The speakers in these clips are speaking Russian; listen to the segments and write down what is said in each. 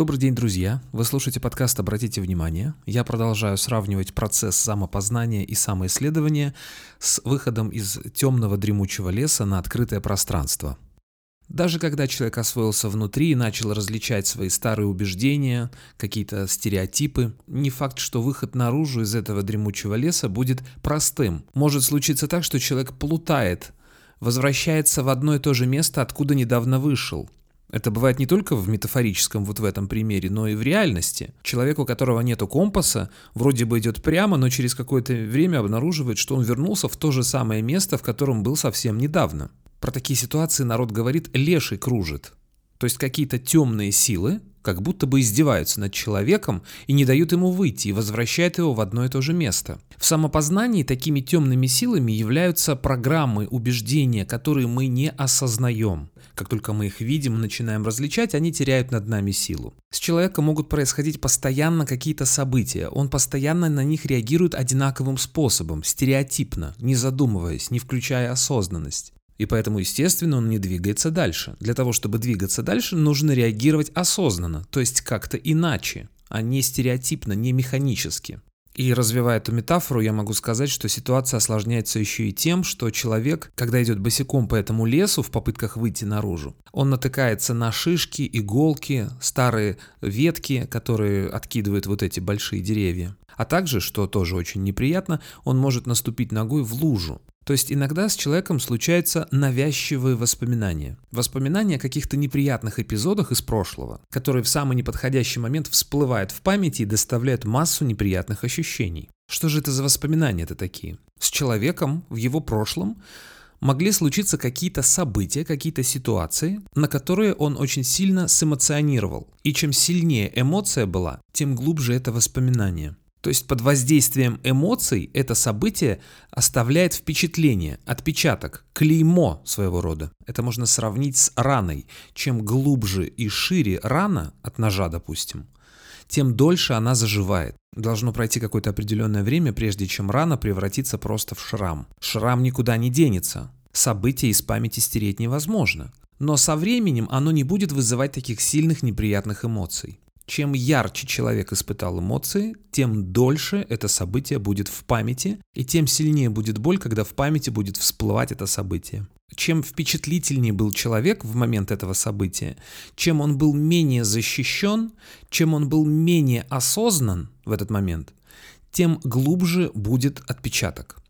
Добрый день, друзья! Вы слушаете подкаст «Обратите внимание». Я продолжаю сравнивать процесс самопознания и самоисследования с выходом из темного дремучего леса на открытое пространство. Даже когда человек освоился внутри и начал различать свои старые убеждения, какие-то стереотипы, не факт, что выход наружу из этого дремучего леса будет простым. Может случиться так, что человек плутает, возвращается в одно и то же место, откуда недавно вышел – это бывает не только в метафорическом вот в этом примере, но и в реальности. Человек, у которого нету компаса, вроде бы идет прямо, но через какое-то время обнаруживает, что он вернулся в то же самое место, в котором был совсем недавно. Про такие ситуации народ говорит «леший кружит». То есть какие-то темные силы как будто бы издеваются над человеком и не дают ему выйти и возвращают его в одно и то же место. В самопознании такими темными силами являются программы, убеждения, которые мы не осознаем. Как только мы их видим начинаем различать, они теряют над нами силу. С человеком могут происходить постоянно какие-то события, он постоянно на них реагирует одинаковым способом, стереотипно, не задумываясь, не включая осознанность. И поэтому, естественно, он не двигается дальше. Для того, чтобы двигаться дальше, нужно реагировать осознанно, то есть как-то иначе, а не стереотипно, не механически. И развивая эту метафору, я могу сказать, что ситуация осложняется еще и тем, что человек, когда идет босиком по этому лесу в попытках выйти наружу, он натыкается на шишки, иголки, старые ветки, которые откидывают вот эти большие деревья. А также, что тоже очень неприятно, он может наступить ногой в лужу. То есть иногда с человеком случаются навязчивые воспоминания. Воспоминания о каких-то неприятных эпизодах из прошлого, которые в самый неподходящий момент всплывают в памяти и доставляют массу неприятных ощущений. Что же это за воспоминания-то такие? С человеком в его прошлом могли случиться какие-то события, какие-то ситуации, на которые он очень сильно сэмоционировал. И чем сильнее эмоция была, тем глубже это воспоминание. То есть под воздействием эмоций это событие оставляет впечатление, отпечаток, клеймо своего рода. Это можно сравнить с раной. Чем глубже и шире рана от ножа, допустим, тем дольше она заживает. Должно пройти какое-то определенное время, прежде чем рана превратится просто в шрам. Шрам никуда не денется. События из памяти стереть невозможно. Но со временем оно не будет вызывать таких сильных неприятных эмоций. Чем ярче человек испытал эмоции, тем дольше это событие будет в памяти, и тем сильнее будет боль, когда в памяти будет всплывать это событие. Чем впечатлительнее был человек в момент этого события, чем он был менее защищен, чем он был менее осознан в этот момент, тем глубже будет отпечаток.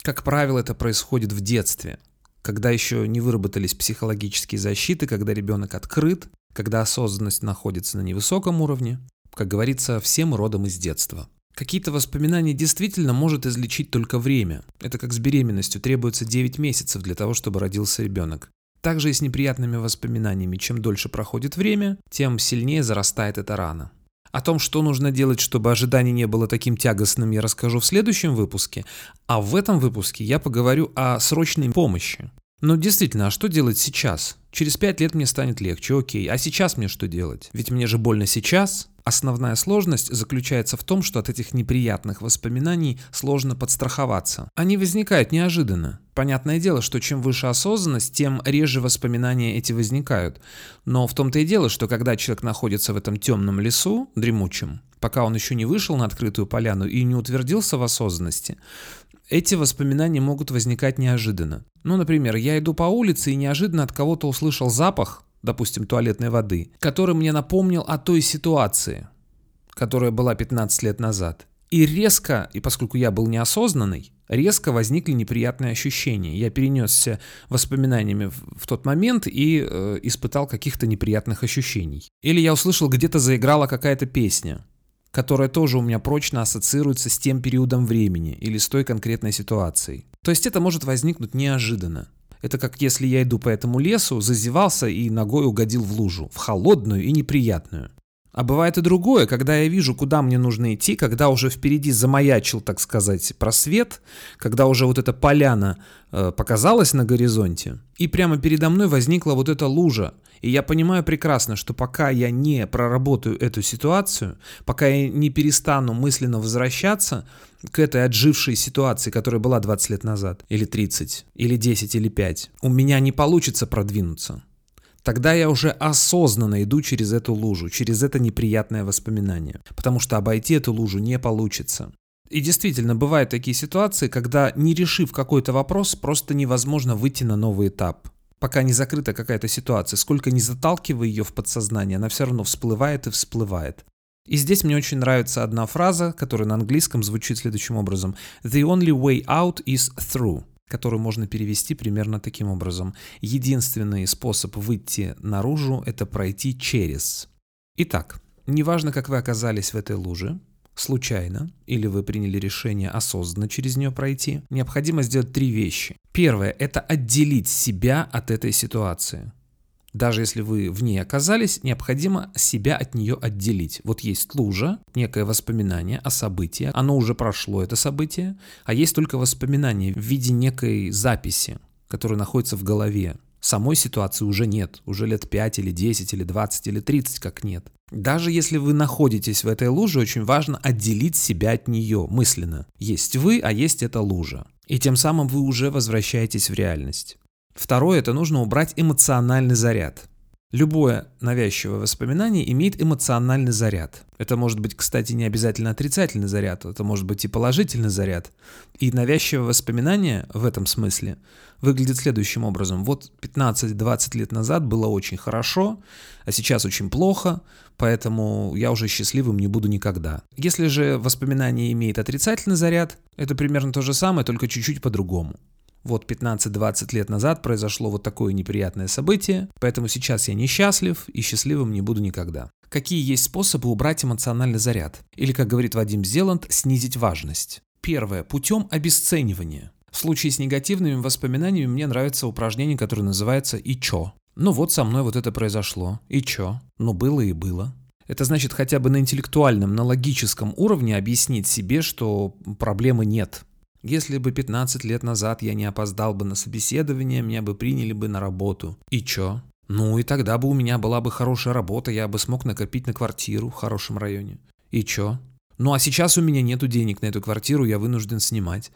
Как правило, это происходит в детстве, когда еще не выработались психологические защиты, когда ребенок открыт, когда осознанность находится на невысоком уровне, как говорится, всем родом из детства. Какие-то воспоминания действительно может излечить только время. Это как с беременностью, требуется 9 месяцев для того, чтобы родился ребенок. Также и с неприятными воспоминаниями. Чем дольше проходит время, тем сильнее зарастает эта рана. О том, что нужно делать, чтобы ожидание не было таким тягостным, я расскажу в следующем выпуске. А в этом выпуске я поговорю о срочной помощи. Но действительно, а что делать сейчас? Через пять лет мне станет легче, окей. А сейчас мне что делать? Ведь мне же больно сейчас. Основная сложность заключается в том, что от этих неприятных воспоминаний сложно подстраховаться. Они возникают неожиданно. Понятное дело, что чем выше осознанность, тем реже воспоминания эти возникают. Но в том-то и дело, что когда человек находится в этом темном лесу, дремучем, пока он еще не вышел на открытую поляну и не утвердился в осознанности, эти воспоминания могут возникать неожиданно. Ну, например, я иду по улице и неожиданно от кого-то услышал запах, допустим, туалетной воды, который мне напомнил о той ситуации, которая была 15 лет назад. И резко, и поскольку я был неосознанный, резко возникли неприятные ощущения. Я перенесся воспоминаниями в, в тот момент и э, испытал каких-то неприятных ощущений. Или я услышал, где-то заиграла какая-то песня которая тоже у меня прочно ассоциируется с тем периодом времени или с той конкретной ситуацией. То есть это может возникнуть неожиданно. Это как если я иду по этому лесу, зазевался и ногой угодил в лужу, в холодную и неприятную. А бывает и другое, когда я вижу, куда мне нужно идти, когда уже впереди замаячил, так сказать, просвет, когда уже вот эта поляна э, показалась на горизонте, и прямо передо мной возникла вот эта лужа. И я понимаю прекрасно, что пока я не проработаю эту ситуацию, пока я не перестану мысленно возвращаться к этой отжившей ситуации, которая была 20 лет назад, или 30, или 10, или 5, у меня не получится продвинуться. Тогда я уже осознанно иду через эту лужу, через это неприятное воспоминание, потому что обойти эту лужу не получится. И действительно, бывают такие ситуации, когда, не решив какой-то вопрос, просто невозможно выйти на новый этап. Пока не закрыта какая-то ситуация, сколько не заталкивая ее в подсознание, она все равно всплывает и всплывает. И здесь мне очень нравится одна фраза, которая на английском звучит следующим образом. The only way out is through которую можно перевести примерно таким образом. Единственный способ выйти наружу – это пройти через. Итак, неважно, как вы оказались в этой луже, случайно, или вы приняли решение осознанно через нее пройти, необходимо сделать три вещи. Первое – это отделить себя от этой ситуации. Даже если вы в ней оказались, необходимо себя от нее отделить. Вот есть лужа, некое воспоминание о событии, оно уже прошло, это событие, а есть только воспоминание в виде некой записи, которая находится в голове. Самой ситуации уже нет, уже лет 5 или 10 или 20 или 30 как нет. Даже если вы находитесь в этой луже, очень важно отделить себя от нее мысленно. Есть вы, а есть эта лужа. И тем самым вы уже возвращаетесь в реальность. Второе – это нужно убрать эмоциональный заряд. Любое навязчивое воспоминание имеет эмоциональный заряд. Это может быть, кстати, не обязательно отрицательный заряд, это может быть и положительный заряд. И навязчивое воспоминание в этом смысле выглядит следующим образом. Вот 15-20 лет назад было очень хорошо, а сейчас очень плохо, поэтому я уже счастливым не буду никогда. Если же воспоминание имеет отрицательный заряд, это примерно то же самое, только чуть-чуть по-другому вот 15-20 лет назад произошло вот такое неприятное событие, поэтому сейчас я несчастлив и счастливым не буду никогда. Какие есть способы убрать эмоциональный заряд? Или, как говорит Вадим Зеланд, снизить важность? Первое. Путем обесценивания. В случае с негативными воспоминаниями мне нравится упражнение, которое называется «И чё?». Ну вот со мной вот это произошло. И чё? Ну было и было. Это значит хотя бы на интеллектуальном, на логическом уровне объяснить себе, что проблемы нет. Если бы 15 лет назад я не опоздал бы на собеседование, меня бы приняли бы на работу. И чё? Ну и тогда бы у меня была бы хорошая работа, я бы смог накопить на квартиру в хорошем районе. И чё? Ну а сейчас у меня нету денег на эту квартиру, я вынужден снимать.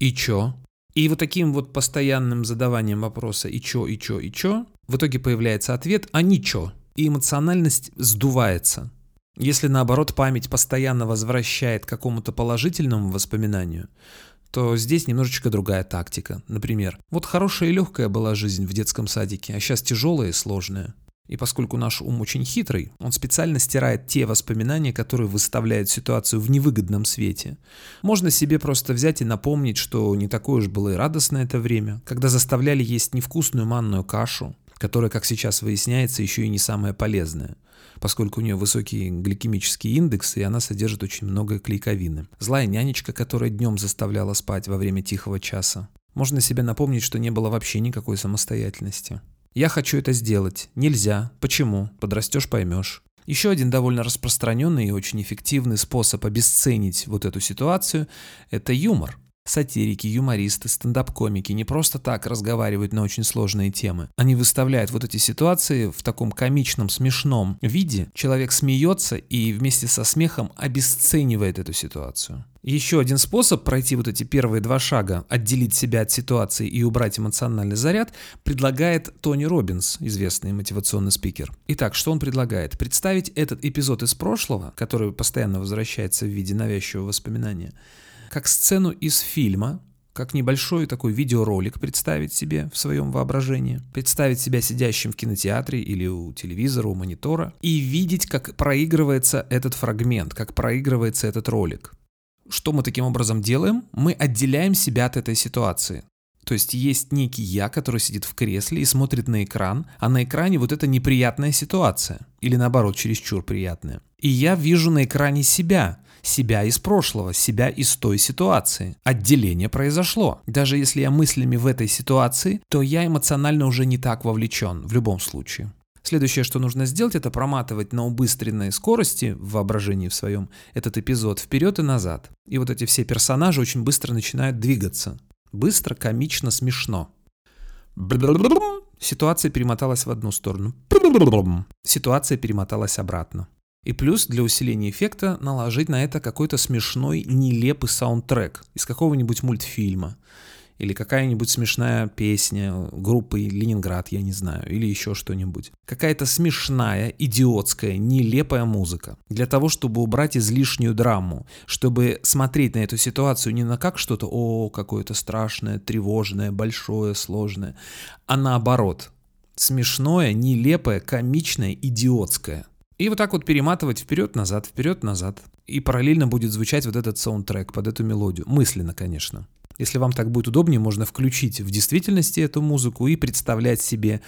И чё? И вот таким вот постоянным задаванием вопроса «и чё, и чё, и чё?» в итоге появляется ответ «а ничего». И эмоциональность сдувается. Если наоборот память постоянно возвращает к какому-то положительному воспоминанию, то здесь немножечко другая тактика. Например, вот хорошая и легкая была жизнь в детском садике, а сейчас тяжелая и сложная. И поскольку наш ум очень хитрый, он специально стирает те воспоминания, которые выставляют ситуацию в невыгодном свете. Можно себе просто взять и напомнить, что не такое уж было и радостное это время, когда заставляли есть невкусную манную кашу, которая, как сейчас выясняется, еще и не самая полезная поскольку у нее высокий гликемический индекс, и она содержит очень много клейковины. Злая нянечка, которая днем заставляла спать во время тихого часа. Можно себе напомнить, что не было вообще никакой самостоятельности. Я хочу это сделать. Нельзя. Почему? Подрастешь, поймешь. Еще один довольно распространенный и очень эффективный способ обесценить вот эту ситуацию – это юмор. Сатирики, юмористы, стендап-комики не просто так разговаривают на очень сложные темы. Они выставляют вот эти ситуации в таком комичном, смешном виде. Человек смеется и вместе со смехом обесценивает эту ситуацию. Еще один способ пройти вот эти первые два шага, отделить себя от ситуации и убрать эмоциональный заряд, предлагает Тони Робинс, известный мотивационный спикер. Итак, что он предлагает? Представить этот эпизод из прошлого, который постоянно возвращается в виде навязчивого воспоминания, как сцену из фильма, как небольшой такой видеоролик представить себе в своем воображении, представить себя сидящим в кинотеатре или у телевизора, у монитора и видеть, как проигрывается этот фрагмент, как проигрывается этот ролик. Что мы таким образом делаем? Мы отделяем себя от этой ситуации. То есть есть некий я, который сидит в кресле и смотрит на экран, а на экране вот эта неприятная ситуация. Или наоборот, чересчур приятная. И я вижу на экране себя, себя из прошлого, себя из той ситуации. Отделение произошло. Даже если я мыслями в этой ситуации, то я эмоционально уже не так вовлечен в любом случае. Следующее, что нужно сделать, это проматывать на убыстренной скорости в воображении в своем этот эпизод вперед и назад. И вот эти все персонажи очень быстро начинают двигаться. Быстро, комично, смешно. Ситуация перемоталась в одну сторону. Ситуация перемоталась обратно. И плюс для усиления эффекта наложить на это какой-то смешной, нелепый саундтрек из какого-нибудь мультфильма или какая-нибудь смешная песня группы Ленинград, я не знаю, или еще что-нибудь. Какая-то смешная, идиотская, нелепая музыка. Для того, чтобы убрать излишнюю драму, чтобы смотреть на эту ситуацию не на как что-то, о, какое-то страшное, тревожное, большое, сложное, а наоборот. Смешное, нелепое, комичное, идиотское. И вот так вот перематывать вперед-назад, вперед-назад. И параллельно будет звучать вот этот саундтрек под эту мелодию. Мысленно, конечно. Если вам так будет удобнее, можно включить в действительности эту музыку и представлять себе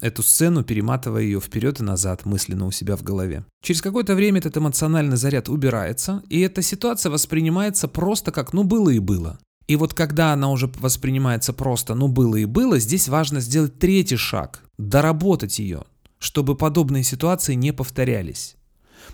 эту сцену, перематывая ее вперед и назад мысленно у себя в голове. Через какое-то время этот эмоциональный заряд убирается, и эта ситуация воспринимается просто как «ну было и было». И вот когда она уже воспринимается просто «ну было и было», здесь важно сделать третий шаг, доработать ее, чтобы подобные ситуации не повторялись.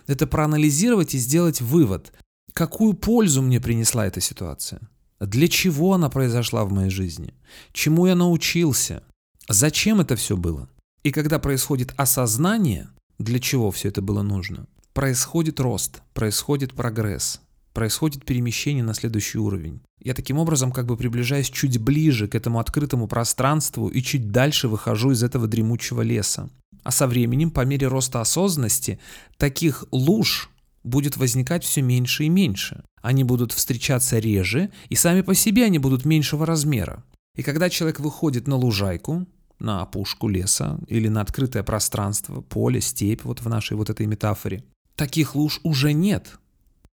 Это проанализировать и сделать вывод, какую пользу мне принесла эта ситуация. Для чего она произошла в моей жизни? Чему я научился? Зачем это все было? И когда происходит осознание, для чего все это было нужно, происходит рост, происходит прогресс, происходит перемещение на следующий уровень. Я таким образом как бы приближаюсь чуть ближе к этому открытому пространству и чуть дальше выхожу из этого дремучего леса. А со временем, по мере роста осознанности, таких луж будет возникать все меньше и меньше. Они будут встречаться реже, и сами по себе они будут меньшего размера. И когда человек выходит на лужайку, на опушку леса или на открытое пространство, поле, степь, вот в нашей вот этой метафоре, таких луж уже нет.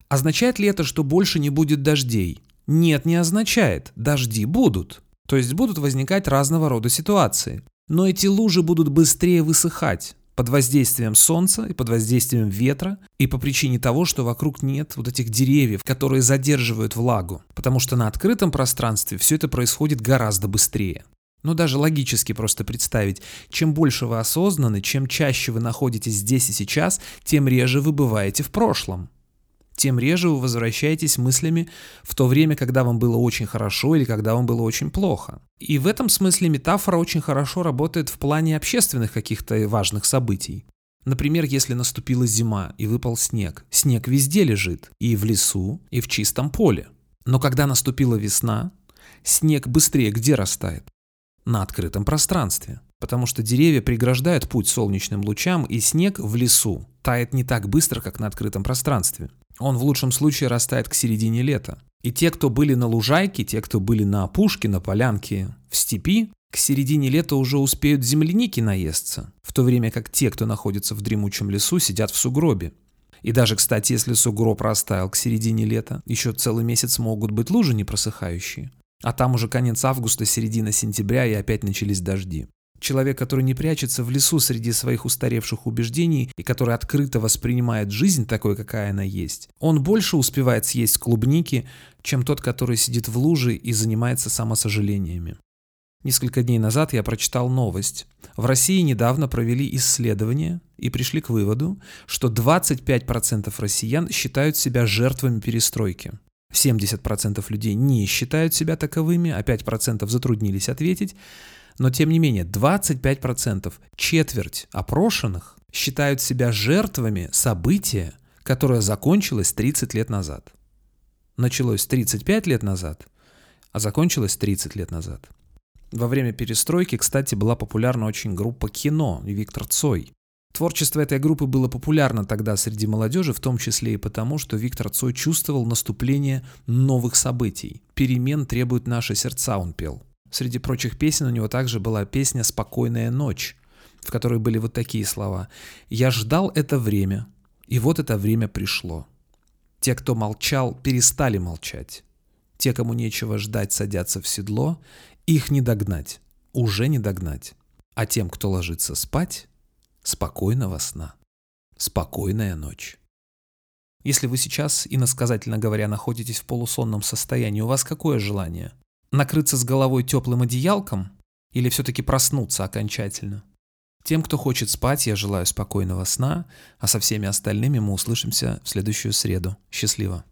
Означает ли это, что больше не будет дождей? Нет, не означает. Дожди будут. То есть будут возникать разного рода ситуации. Но эти лужи будут быстрее высыхать под воздействием солнца и под воздействием ветра, и по причине того, что вокруг нет вот этих деревьев, которые задерживают влагу, потому что на открытом пространстве все это происходит гораздо быстрее. Но даже логически просто представить, чем больше вы осознаны, чем чаще вы находитесь здесь и сейчас, тем реже вы бываете в прошлом тем реже вы возвращаетесь мыслями в то время, когда вам было очень хорошо или когда вам было очень плохо. И в этом смысле метафора очень хорошо работает в плане общественных каких-то важных событий. Например, если наступила зима и выпал снег, снег везде лежит, и в лесу, и в чистом поле. Но когда наступила весна, снег быстрее где растает? На открытом пространстве. Потому что деревья преграждают путь солнечным лучам, и снег в лесу тает не так быстро, как на открытом пространстве. Он в лучшем случае растает к середине лета. И те, кто были на лужайке, те, кто были на опушке, на полянке, в степи, к середине лета уже успеют земляники наесться, в то время как те, кто находится в дремучем лесу, сидят в сугробе. И даже, кстати, если сугроб растаял к середине лета, еще целый месяц могут быть лужи не просыхающие. А там уже конец августа, середина сентября и опять начались дожди. Человек, который не прячется в лесу среди своих устаревших убеждений и который открыто воспринимает жизнь такой, какая она есть, он больше успевает съесть клубники, чем тот, который сидит в луже и занимается самосожалениями. Несколько дней назад я прочитал новость. В России недавно провели исследование и пришли к выводу, что 25% россиян считают себя жертвами перестройки. 70% людей не считают себя таковыми, а 5% затруднились ответить, но тем не менее, 25%, четверть опрошенных считают себя жертвами события, которое закончилось 30 лет назад. Началось 35 лет назад, а закончилось 30 лет назад. Во время перестройки, кстати, была популярна очень группа «Кино» и Виктор Цой. Творчество этой группы было популярно тогда среди молодежи, в том числе и потому, что Виктор Цой чувствовал наступление новых событий. Перемен требуют наши сердца, он пел. Среди прочих песен у него также была песня «Спокойная ночь», в которой были вот такие слова. «Я ждал это время, и вот это время пришло. Те, кто молчал, перестали молчать. Те, кому нечего ждать, садятся в седло. Их не догнать, уже не догнать. А тем, кто ложится спать, спокойного сна. Спокойная ночь». Если вы сейчас, иносказательно говоря, находитесь в полусонном состоянии, у вас какое желание? Накрыться с головой теплым одеялком или все-таки проснуться окончательно. Тем, кто хочет спать, я желаю спокойного сна, а со всеми остальными мы услышимся в следующую среду. Счастливо!